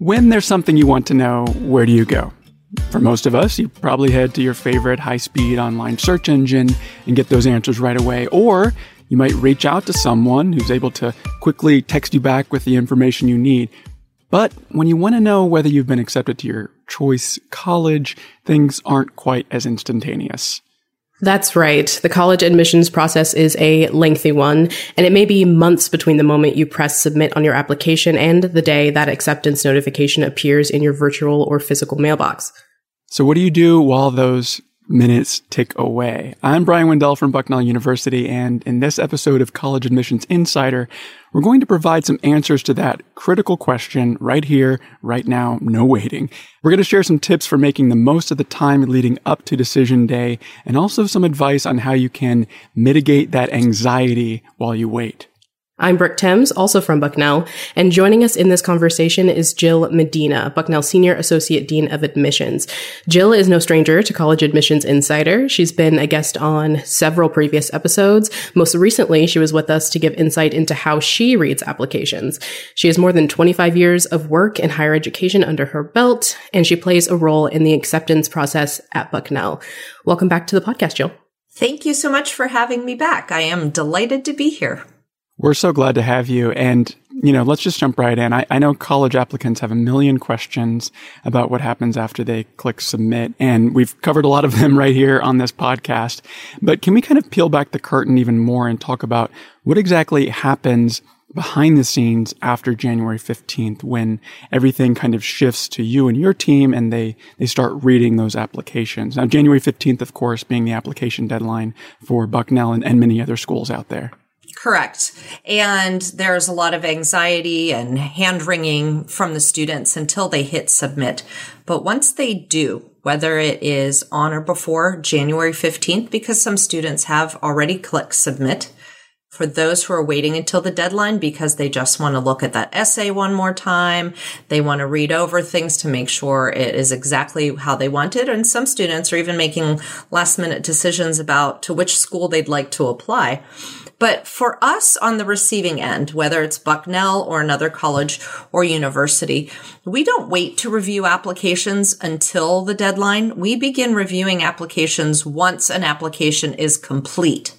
When there's something you want to know, where do you go? For most of us, you probably head to your favorite high speed online search engine and get those answers right away. Or you might reach out to someone who's able to quickly text you back with the information you need. But when you want to know whether you've been accepted to your choice college, things aren't quite as instantaneous. That's right. The college admissions process is a lengthy one, and it may be months between the moment you press submit on your application and the day that acceptance notification appears in your virtual or physical mailbox. So what do you do while those minutes tick away. I'm Brian Wendell from Bucknell University, and in this episode of College Admissions Insider, we're going to provide some answers to that critical question right here, right now, no waiting. We're going to share some tips for making the most of the time leading up to decision day, and also some advice on how you can mitigate that anxiety while you wait. I'm Brooke Thames, also from Bucknell, and joining us in this conversation is Jill Medina, Bucknell Senior Associate Dean of Admissions. Jill is no stranger to College Admissions Insider. She's been a guest on several previous episodes. Most recently, she was with us to give insight into how she reads applications. She has more than 25 years of work in higher education under her belt, and she plays a role in the acceptance process at Bucknell. Welcome back to the podcast, Jill. Thank you so much for having me back. I am delighted to be here. We're so glad to have you. And, you know, let's just jump right in. I, I, know college applicants have a million questions about what happens after they click submit. And we've covered a lot of them right here on this podcast. But can we kind of peel back the curtain even more and talk about what exactly happens behind the scenes after January 15th when everything kind of shifts to you and your team and they, they start reading those applications. Now, January 15th, of course, being the application deadline for Bucknell and, and many other schools out there. Correct. And there's a lot of anxiety and hand wringing from the students until they hit submit. But once they do, whether it is on or before January 15th, because some students have already clicked submit, for those who are waiting until the deadline because they just want to look at that essay one more time. They want to read over things to make sure it is exactly how they want it. And some students are even making last minute decisions about to which school they'd like to apply. But for us on the receiving end, whether it's Bucknell or another college or university, we don't wait to review applications until the deadline. We begin reviewing applications once an application is complete.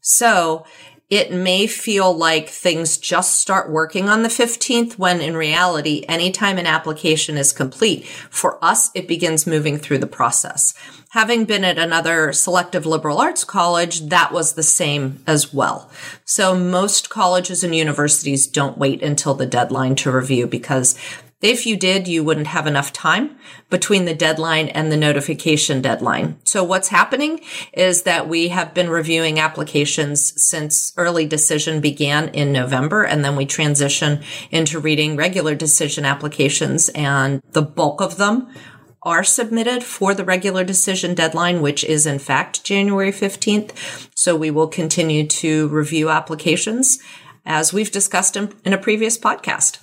So it may feel like things just start working on the 15th when in reality, anytime an application is complete, for us, it begins moving through the process having been at another selective liberal arts college, that was the same as well. So most colleges and universities don't wait until the deadline to review because if you did, you wouldn't have enough time between the deadline and the notification deadline. So what's happening is that we have been reviewing applications since early decision began in November, and then we transition into reading regular decision applications, and the bulk of them are submitted for the regular decision deadline, which is in fact January 15th. So we will continue to review applications as we've discussed in, in a previous podcast.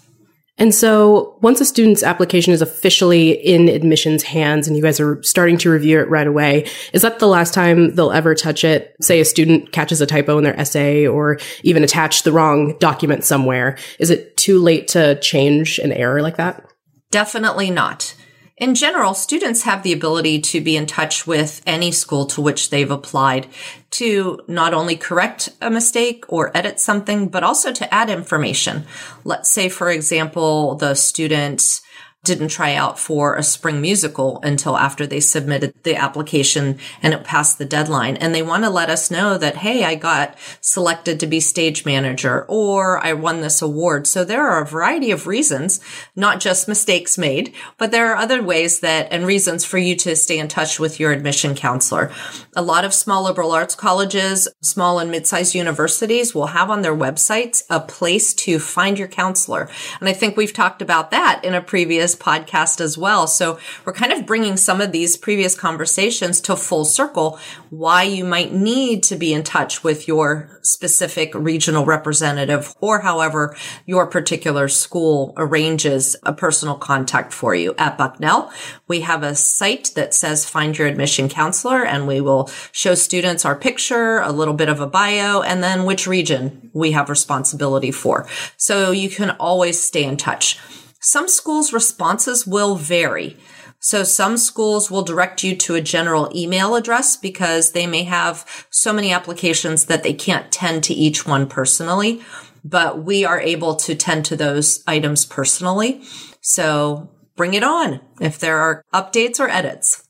And so once a student's application is officially in admissions hands and you guys are starting to review it right away, is that the last time they'll ever touch it? Say a student catches a typo in their essay or even attach the wrong document somewhere. Is it too late to change an error like that? Definitely not. In general, students have the ability to be in touch with any school to which they've applied to not only correct a mistake or edit something, but also to add information. Let's say, for example, the student didn't try out for a spring musical until after they submitted the application and it passed the deadline. And they want to let us know that, hey, I got selected to be stage manager or I won this award. So there are a variety of reasons, not just mistakes made, but there are other ways that and reasons for you to stay in touch with your admission counselor. A lot of small liberal arts colleges, small and mid-sized universities will have on their websites a place to find your counselor. And I think we've talked about that in a previous podcast as well. So we're kind of bringing some of these previous conversations to full circle, why you might need to be in touch with your specific regional representative or however your particular school arranges a personal contact for you. At Bucknell, we have a site that says find your admission counselor and we will show students our picture, a little bit of a bio, and then which region we have responsibility for. So you can always stay in touch. Some schools' responses will vary. So some schools will direct you to a general email address because they may have so many applications that they can't tend to each one personally, but we are able to tend to those items personally. So bring it on if there are updates or edits.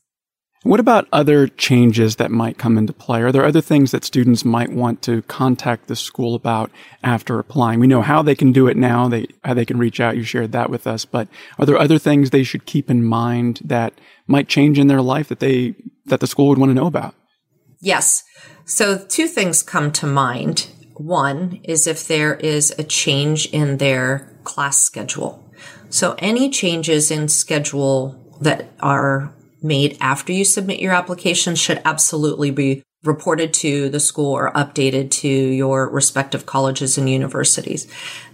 What about other changes that might come into play? Are there other things that students might want to contact the school about after applying? We know how they can do it now, they, how they can reach out. You shared that with us, but are there other things they should keep in mind that might change in their life that they, that the school would want to know about? Yes. So two things come to mind. One is if there is a change in their class schedule. So any changes in schedule that are made after you submit your application should absolutely be reported to the school or updated to your respective colleges and universities.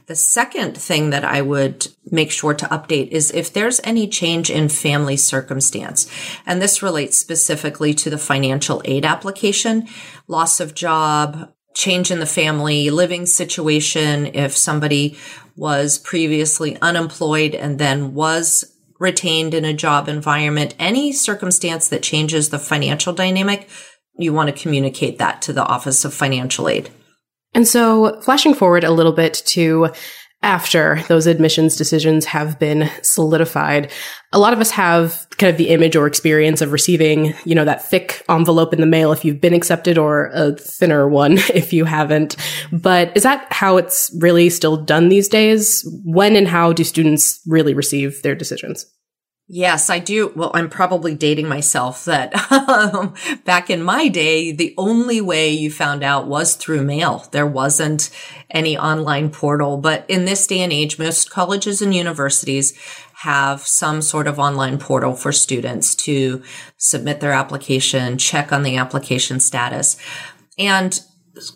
The second thing that I would make sure to update is if there's any change in family circumstance. And this relates specifically to the financial aid application, loss of job, change in the family living situation. If somebody was previously unemployed and then was retained in a job environment, any circumstance that changes the financial dynamic, you want to communicate that to the Office of Financial Aid. And so, flashing forward a little bit to after those admissions decisions have been solidified, a lot of us have kind of the image or experience of receiving, you know, that thick envelope in the mail if you've been accepted or a thinner one if you haven't. But is that how it's really still done these days? When and how do students really receive their decisions? Yes, I do. Well, I'm probably dating myself that um, back in my day, the only way you found out was through mail. There wasn't any online portal. But in this day and age, most colleges and universities have some sort of online portal for students to submit their application, check on the application status. And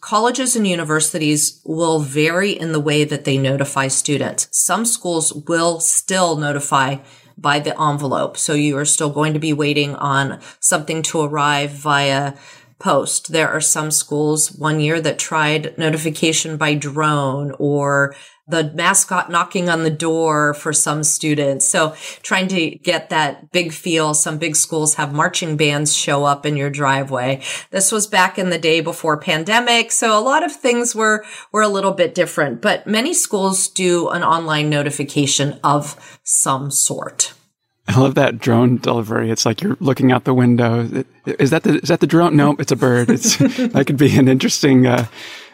colleges and universities will vary in the way that they notify students. Some schools will still notify by the envelope. So you are still going to be waiting on something to arrive via post. There are some schools one year that tried notification by drone or the mascot knocking on the door for some students. So trying to get that big feel. Some big schools have marching bands show up in your driveway. This was back in the day before pandemic. So a lot of things were, were a little bit different, but many schools do an online notification of some sort. I love that drone delivery. It's like you're looking out the window. Is that the is that the drone? No, it's a bird. It's that could be an interesting uh,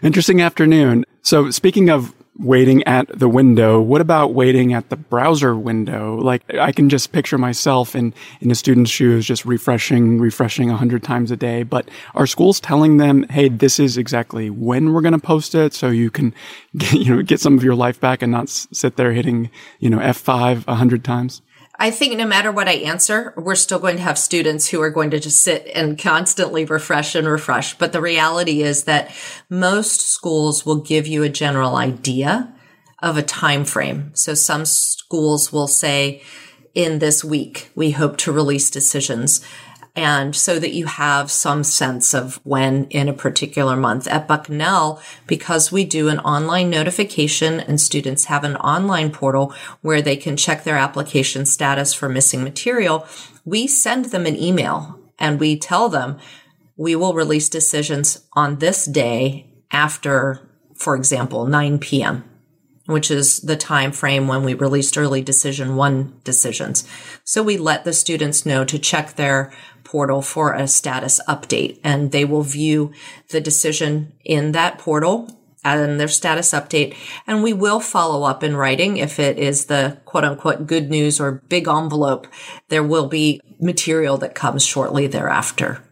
interesting afternoon. So speaking of waiting at the window. What about waiting at the browser window? Like I can just picture myself in, in a student's shoes, just refreshing, refreshing a hundred times a day. But are schools telling them, Hey, this is exactly when we're going to post it. So you can, get, you know, get some of your life back and not sit there hitting, you know, F5 a hundred times? I think no matter what I answer, we're still going to have students who are going to just sit and constantly refresh and refresh. But the reality is that most schools will give you a general idea of a time frame. So some schools will say in this week, we hope to release decisions and so that you have some sense of when in a particular month. At Bucknell, because we do an online notification and students have an online portal where they can check their application status for missing material, we send them an email and we tell them we will release decisions on this day after, for example, 9 p.m which is the time frame when we released early decision one decisions. So we let the students know to check their portal for a status update and they will view the decision in that portal and their status update. And we will follow up in writing if it is the quote unquote good news or big envelope. There will be material that comes shortly thereafter.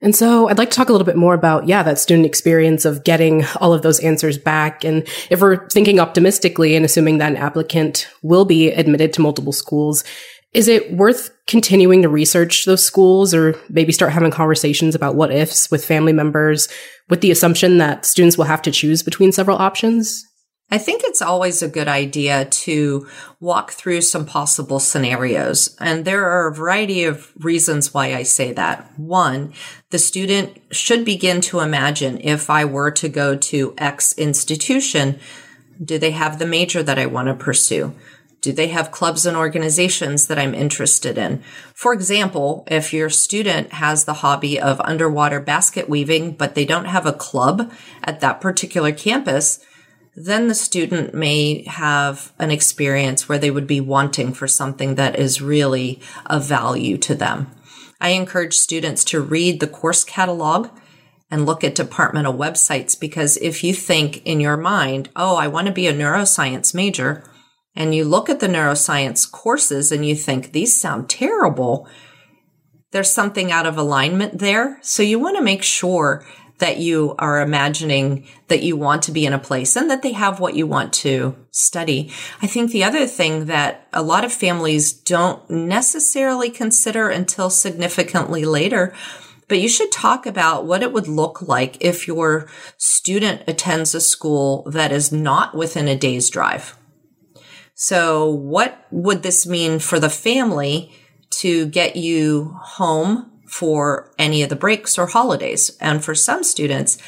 And so I'd like to talk a little bit more about, yeah, that student experience of getting all of those answers back. And if we're thinking optimistically and assuming that an applicant will be admitted to multiple schools, is it worth continuing to research those schools or maybe start having conversations about what ifs with family members with the assumption that students will have to choose between several options? I think it's always a good idea to walk through some possible scenarios. And there are a variety of reasons why I say that. One, the student should begin to imagine if I were to go to X institution, do they have the major that I want to pursue? Do they have clubs and organizations that I'm interested in? For example, if your student has the hobby of underwater basket weaving, but they don't have a club at that particular campus, then the student may have an experience where they would be wanting for something that is really of value to them. I encourage students to read the course catalog and look at departmental websites because if you think in your mind, oh, I want to be a neuroscience major, and you look at the neuroscience courses and you think these sound terrible, there's something out of alignment there. So you want to make sure that you are imagining that you want to be in a place and that they have what you want to study. I think the other thing that a lot of families don't necessarily consider until significantly later but you should talk about what it would look like if your student attends a school that is not within a day's drive. So what would this mean for the family to get you home for any of the breaks or holidays? And for some students,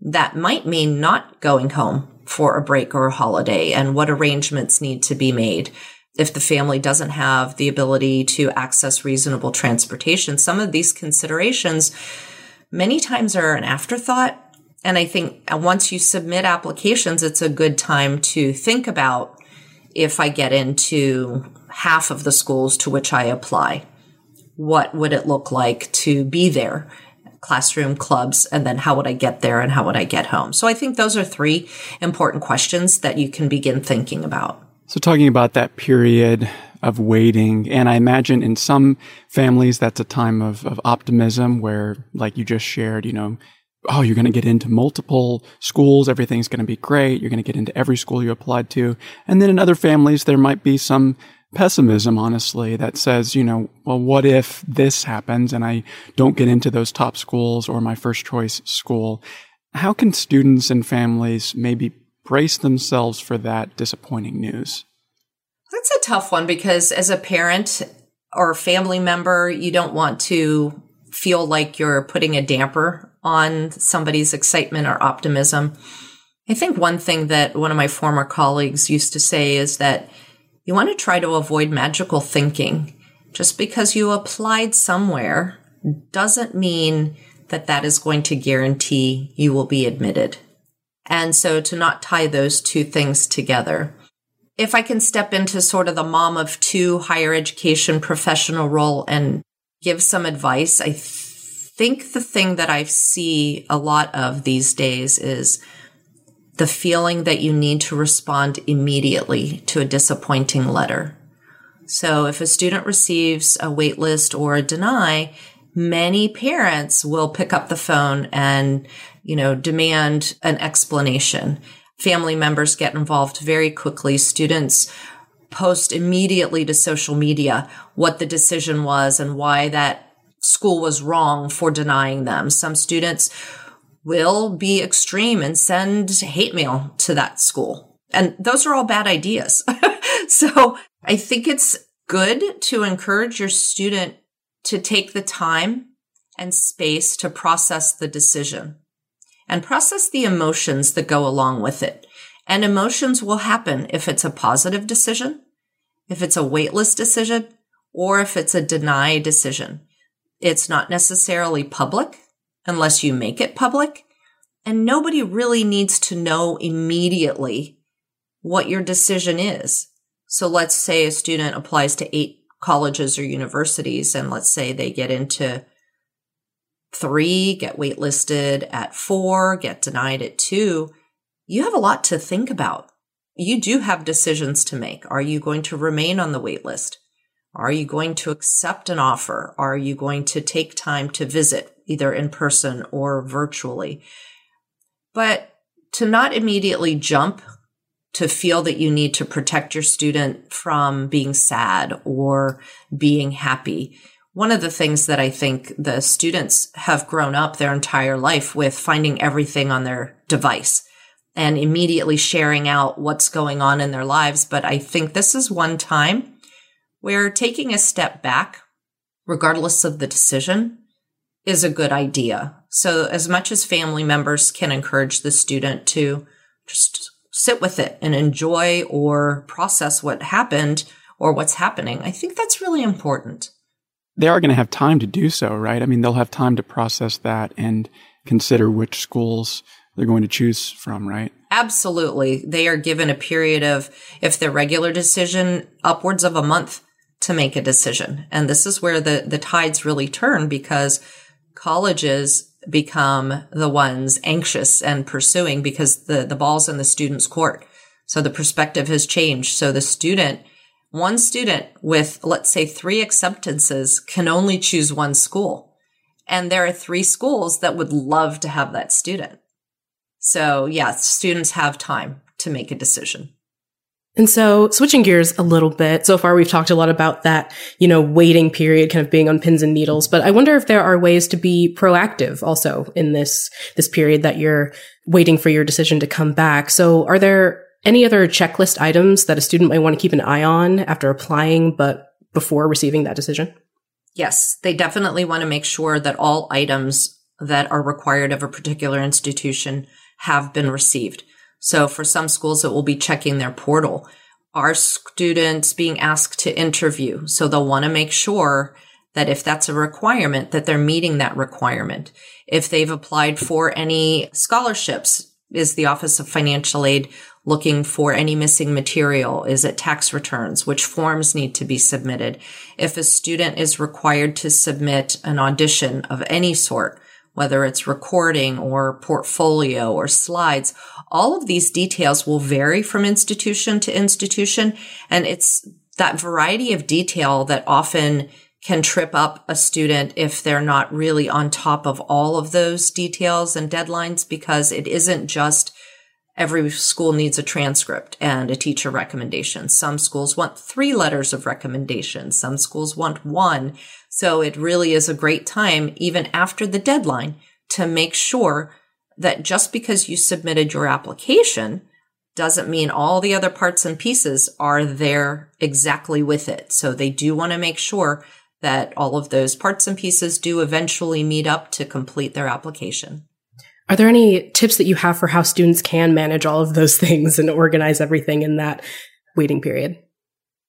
that might mean not going home for a break or a holiday and what arrangements need to be made. If the family doesn't have the ability to access reasonable transportation, some of these considerations many times are an afterthought. And I think once you submit applications, it's a good time to think about if I get into half of the schools to which I apply, what would it look like to be there? Classroom clubs, and then how would I get there and how would I get home? So I think those are three important questions that you can begin thinking about. So talking about that period of waiting, and I imagine in some families that's a time of, of optimism where, like you just shared, you know, oh, you're going to get into multiple schools. Everything's going to be great. You're going to get into every school you applied to. And then in other families, there might be some pessimism, honestly, that says, you know, well, what if this happens and I don't get into those top schools or my first choice school? How can students and families maybe brace themselves for that disappointing news? That's a tough one because as a parent or family member, you don't want to feel like you're putting a damper on somebody's excitement or optimism. I think one thing that one of my former colleagues used to say is that you want to try to avoid magical thinking. Just because you applied somewhere doesn't mean that that is going to guarantee you will be admitted. And so to not tie those two things together. If I can step into sort of the mom of two higher education professional role and give some advice, I think the thing that I see a lot of these days is the feeling that you need to respond immediately to a disappointing letter. So if a student receives a waitlist or a deny, many parents will pick up the phone and, you know, demand an explanation. Family members get involved very quickly. Students post immediately to social media what the decision was and why that school was wrong for denying them. Some students will be extreme and send hate mail to that school. And those are all bad ideas. so I think it's good to encourage your student to take the time and space to process the decision and process the emotions that go along with it. And emotions will happen if it's a positive decision, if it's a waitlist decision, or if it's a deny decision. It's not necessarily public unless you make it public. And nobody really needs to know immediately what your decision is. So let's say a student applies to eight colleges or universities, and let's say they get into three, get waitlisted at four, get denied at two. You have a lot to think about. You do have decisions to make. Are you going to remain on the waitlist? Are you going to accept an offer? Are you going to take time to visit either in person or virtually? But to not immediately jump to feel that you need to protect your student from being sad or being happy. One of the things that I think the students have grown up their entire life with finding everything on their device and immediately sharing out what's going on in their lives. But I think this is one time where taking a step back, regardless of the decision, is a good idea. So as much as family members can encourage the student to just sit with it and enjoy or process what happened or what's happening. I think that's really important. They are going to have time to do so, right? I mean, they'll have time to process that and consider which schools they're going to choose from, right? Absolutely. They are given a period of, if their regular decision, upwards of a month to make a decision. And this is where the, the tides really turn because colleges become the ones anxious and pursuing because the, the ball's in the student's court. So the perspective has changed. So the student, one student with, let's say, three acceptances can only choose one school. And there are three schools that would love to have that student. So yeah, students have time to make a decision. And so switching gears a little bit, so far we've talked a lot about that, you know, waiting period kind of being on pins and needles, but I wonder if there are ways to be proactive also in this, this period that you're waiting for your decision to come back. So are there any other checklist items that a student might want to keep an eye on after applying, but before receiving that decision? Yes, they definitely want to make sure that all items that are required of a particular institution have been received. So for some schools, it will be checking their portal. Are students being asked to interview? So they'll want to make sure that if that's a requirement, that they're meeting that requirement. If they've applied for any scholarships, is the Office of Financial Aid looking for any missing material? Is it tax returns? Which forms need to be submitted? If a student is required to submit an audition of any sort, whether it's recording or portfolio or slides, all of these details will vary from institution to institution. And it's that variety of detail that often can trip up a student if they're not really on top of all of those details and deadlines because it isn't just every school needs a transcript and a teacher recommendation. Some schools want three letters of recommendation. Some schools want one. So it really is a great time, even after the deadline, to make sure that just because you submitted your application doesn't mean all the other parts and pieces are there exactly with it. So they do want to make sure that all of those parts and pieces do eventually meet up to complete their application. Are there any tips that you have for how students can manage all of those things and organize everything in that waiting period?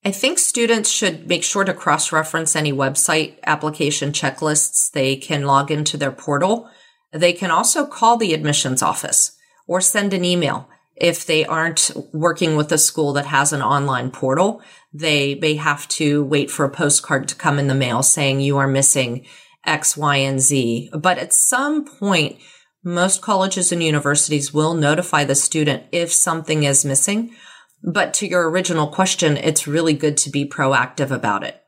I think students should make sure to cross reference any website application checklists. They can log into their portal they can also call the admissions office or send an email. If they aren't working with a school that has an online portal, they may have to wait for a postcard to come in the mail saying you are missing X, Y, and Z. But at some point, most colleges and universities will notify the student if something is missing. But to your original question, it's really good to be proactive about it.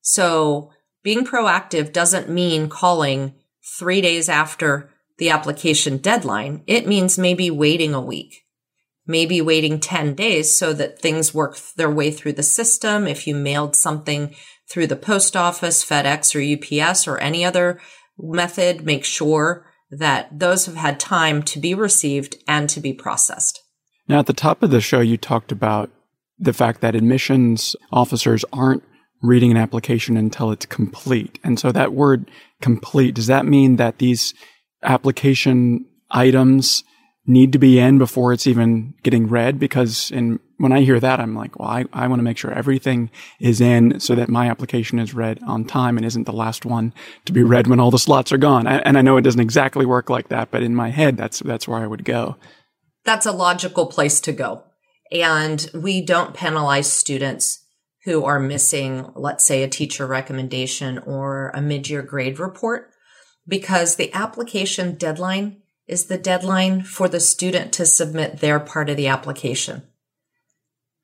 So being proactive doesn't mean calling three days after the application deadline, it means maybe waiting a week, maybe waiting 10 days so that things work their way through the system. If you mailed something through the post office, FedEx or UPS or any other method, make sure that those have had time to be received and to be processed. Now, at the top of the show, you talked about the fact that admissions officers aren't reading an application until it's complete. And so that word complete, does that mean that these application items need to be in before it's even getting read? Because in, when I hear that, I'm like, well, I, I want to make sure everything is in so that my application is read on time and isn't the last one to be read when all the slots are gone. and I know it doesn't exactly work like that, but in my head, that's, that's where I would go. That's a logical place to go. And we don't penalize students who are missing, let's say, a teacher recommendation or a mid-year grade report because the application deadline is the deadline for the student to submit their part of the application.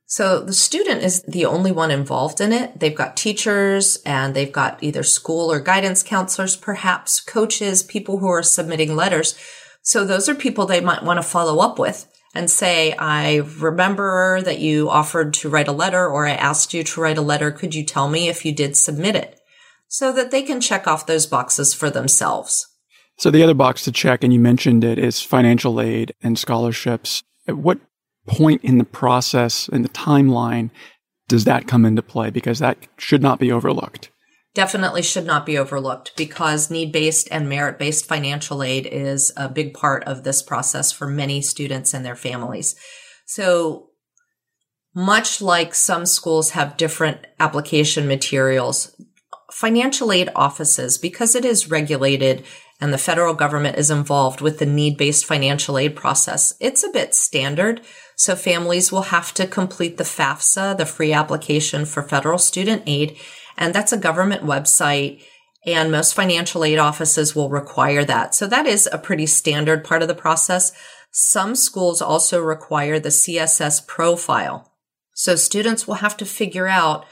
So the student is the only one involved in it. They've got teachers and they've got either school or guidance counselors, perhaps coaches, people who are submitting letters. So those are people they might want to follow up with and say, I remember that you offered to write a letter or I asked you to write a letter. Could you tell me if you did submit it? So that they can check off those boxes for themselves. So the other box to check, and you mentioned it, is financial aid and scholarships. At what point in the process, in the timeline, does that come into play? Because that should not be overlooked definitely should not be overlooked because need based and merit based financial aid is a big part of this process for many students and their families. So much like some schools have different application materials, financial aid offices, because it is regulated and the federal government is involved with the need-based financial aid process, it's a bit standard. So families will have to complete the FAFSA, the free application for federal student aid. And that's a government website and most financial aid offices will require that. So that is a pretty standard part of the process. Some schools also require the CSS profile. So students will have to figure out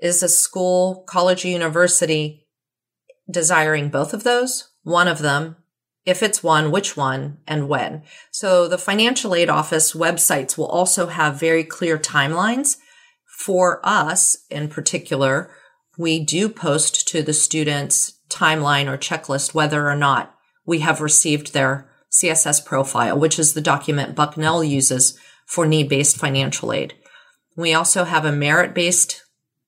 is a school, college, or university desiring both of those, one of them, if it's one, which one and when. So the financial aid office websites will also have very clear timelines. For us in particular, we do post to the students timeline or checklist whether or not we have received their CSS profile, which is the document Bucknell uses for need-based financial aid. We also have a merit-based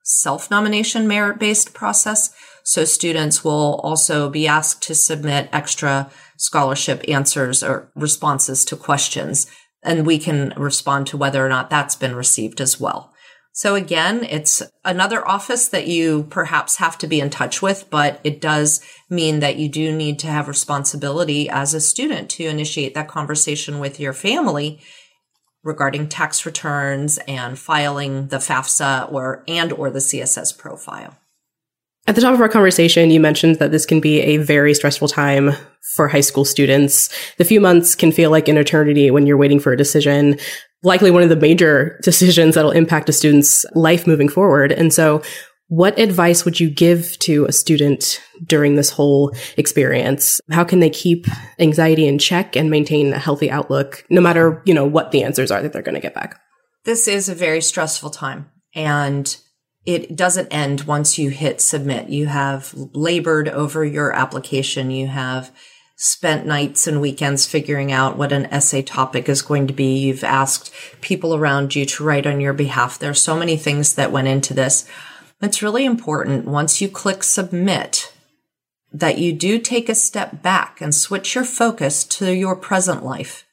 self-nomination merit-based process. So students will also be asked to submit extra scholarship answers or responses to questions. And we can respond to whether or not that's been received as well. So again, it's another office that you perhaps have to be in touch with, but it does mean that you do need to have responsibility as a student to initiate that conversation with your family regarding tax returns and filing the FAFSA or and or the CSS profile. At the top of our conversation, you mentioned that this can be a very stressful time for high school students. The few months can feel like an eternity when you're waiting for a decision likely one of the major decisions that'll impact a student's life moving forward. And so what advice would you give to a student during this whole experience? How can they keep anxiety in check and maintain a healthy outlook no matter, you know, what the answers are that they're going to get back? This is a very stressful time and it doesn't end once you hit submit. You have labored over your application. You have spent nights and weekends figuring out what an essay topic is going to be. You've asked people around you to write on your behalf. There are so many things that went into this. It's really important once you click submit that you do take a step back and switch your focus to your present life.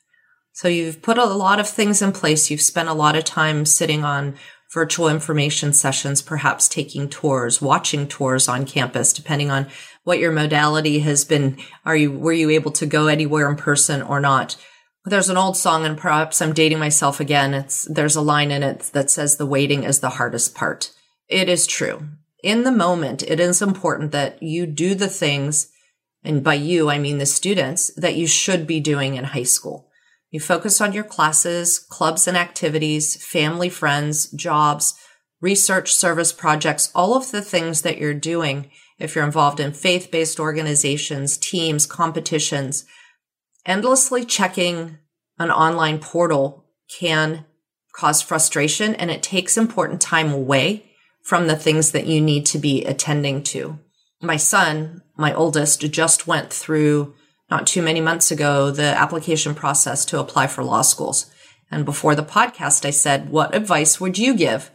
So you've put a lot of things in place. You've spent a lot of time sitting on virtual information sessions, perhaps taking tours, watching tours on campus, depending on what your modality has been. Are you, were you able to go anywhere in person or not? There's an old song and perhaps I'm dating myself again. It's, there's a line in it that says the waiting is the hardest part. It is true. In the moment, it is important that you do the things, and by you, I mean the students, that you should be doing in high school. You focus on your classes, clubs and activities, family, friends, jobs, research, service projects, all of the things that you're doing if you're involved in faith based organizations, teams, competitions, endlessly checking an online portal can cause frustration and it takes important time away from the things that you need to be attending to. My son, my oldest, just went through not too many months ago the application process to apply for law schools. And before the podcast, I said, what advice would you give?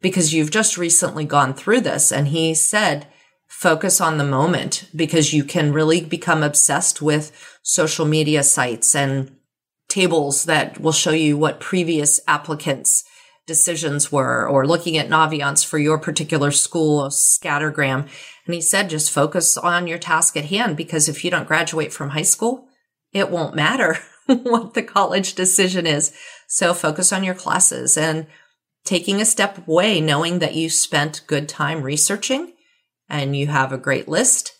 Because you've just recently gone through this. And he said, focus on the moment because you can really become obsessed with social media sites and tables that will show you what previous applicants decisions were or looking at Naviance for your particular school scattergram. And he said, just focus on your task at hand because if you don't graduate from high school, it won't matter what the college decision is. So focus on your classes and taking a step away, knowing that you spent good time researching and you have a great list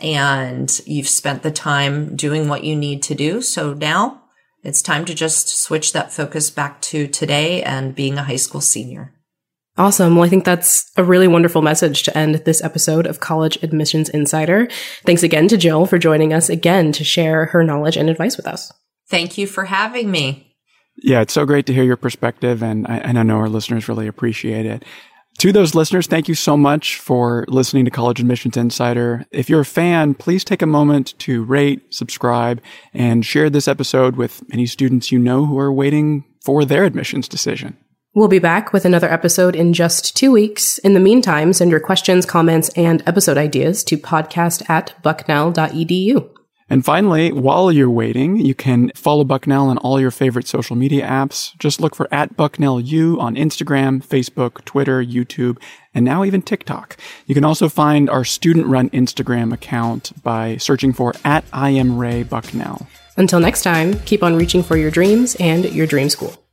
and you've spent the time doing what you need to do. So now it's time to just switch that focus back to today and being a high school senior. Awesome. Well, I think that's a really wonderful message to end this episode of College Admissions Insider. Thanks again to Jill for joining us again to share her knowledge and advice with us. Thank you for having me. Yeah, it's so great to hear your perspective, and I, and I know our listeners really appreciate it. To those listeners, thank you so much for listening to College Admissions Insider. If you're a fan, please take a moment to rate, subscribe, and share this episode with any students you know who are waiting for their admissions decision. We'll be back with another episode in just two weeks. In the meantime, send your questions, comments, and episode ideas to podcast at bucknell.edu. And finally, while you're waiting, you can follow Bucknell on all your favorite social media apps. Just look for at Bucknell U on Instagram, Facebook, Twitter, YouTube, and now even TikTok. You can also find our student run Instagram account by searching for at I am Ray Bucknell. Until next time, keep on reaching for your dreams and your dream school.